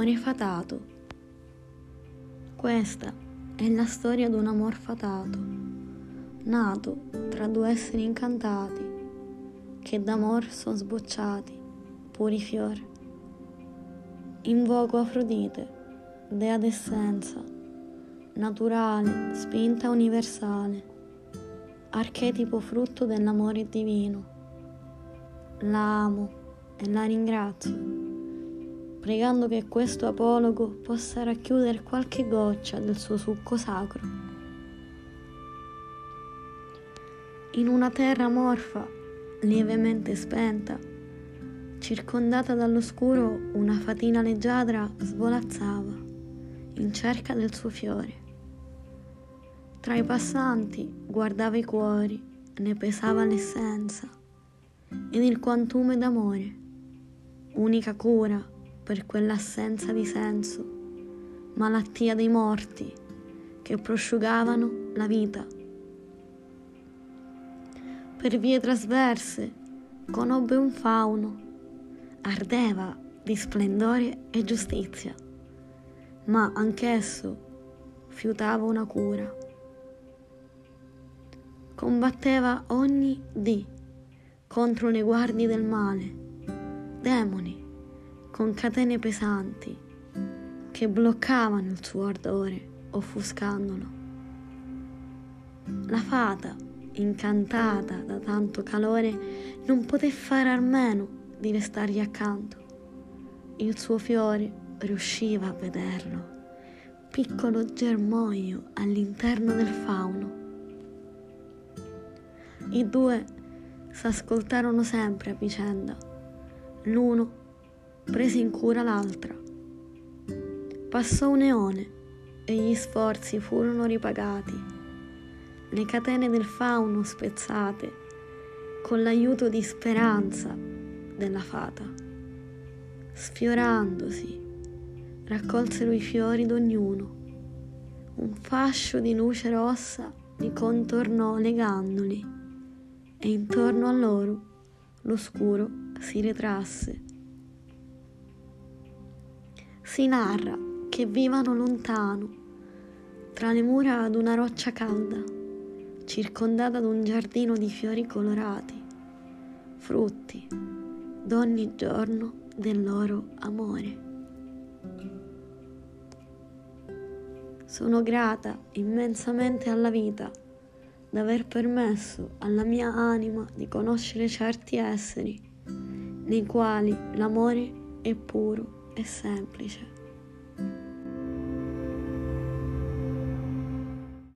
Amore fatato. Questa è la storia di un amor fatato, nato tra due esseri incantati, che d'amor sono sbocciati, puri fior. Invoco Afrodite, dea d'essenza, naturale, spinta universale, archetipo frutto dell'amore divino. La amo e la ringrazio pregando che questo apologo possa racchiudere qualche goccia del suo succo sacro. In una terra morfa, lievemente spenta, circondata dall'oscuro, una fatina leggiadra svolazzava in cerca del suo fiore. Tra i passanti guardava i cuori, ne pesava l'essenza ed il quantume d'amore, unica cura per quell'assenza di senso, malattia dei morti che prosciugavano la vita. Per vie trasverse conobbe un fauno, ardeva di splendore e giustizia, ma anch'esso fiutava una cura. Combatteva ogni dì contro le guardie del male, demoni, con catene pesanti che bloccavano il suo ardore, offuscandolo. La fata, incantata da tanto calore, non poté fare a meno di restargli accanto. Il suo fiore riusciva a vederlo, piccolo germoglio all'interno del fauno. I due s'ascoltarono sempre a vicenda, l'uno prese in cura l'altra. Passò un eone e gli sforzi furono ripagati, le catene del fauno spezzate con l'aiuto di speranza della fata. Sfiorandosi, raccolsero i fiori d'ognuno. Un fascio di luce rossa li contornò legandoli e intorno a loro l'oscuro si ritrasse si narra che vivano lontano, tra le mura ad una roccia calda, circondata da un giardino di fiori colorati, frutti d'ogni giorno del loro amore. Sono grata immensamente alla vita d'aver permesso alla mia anima di conoscere certi esseri nei quali l'amore è puro e semplice.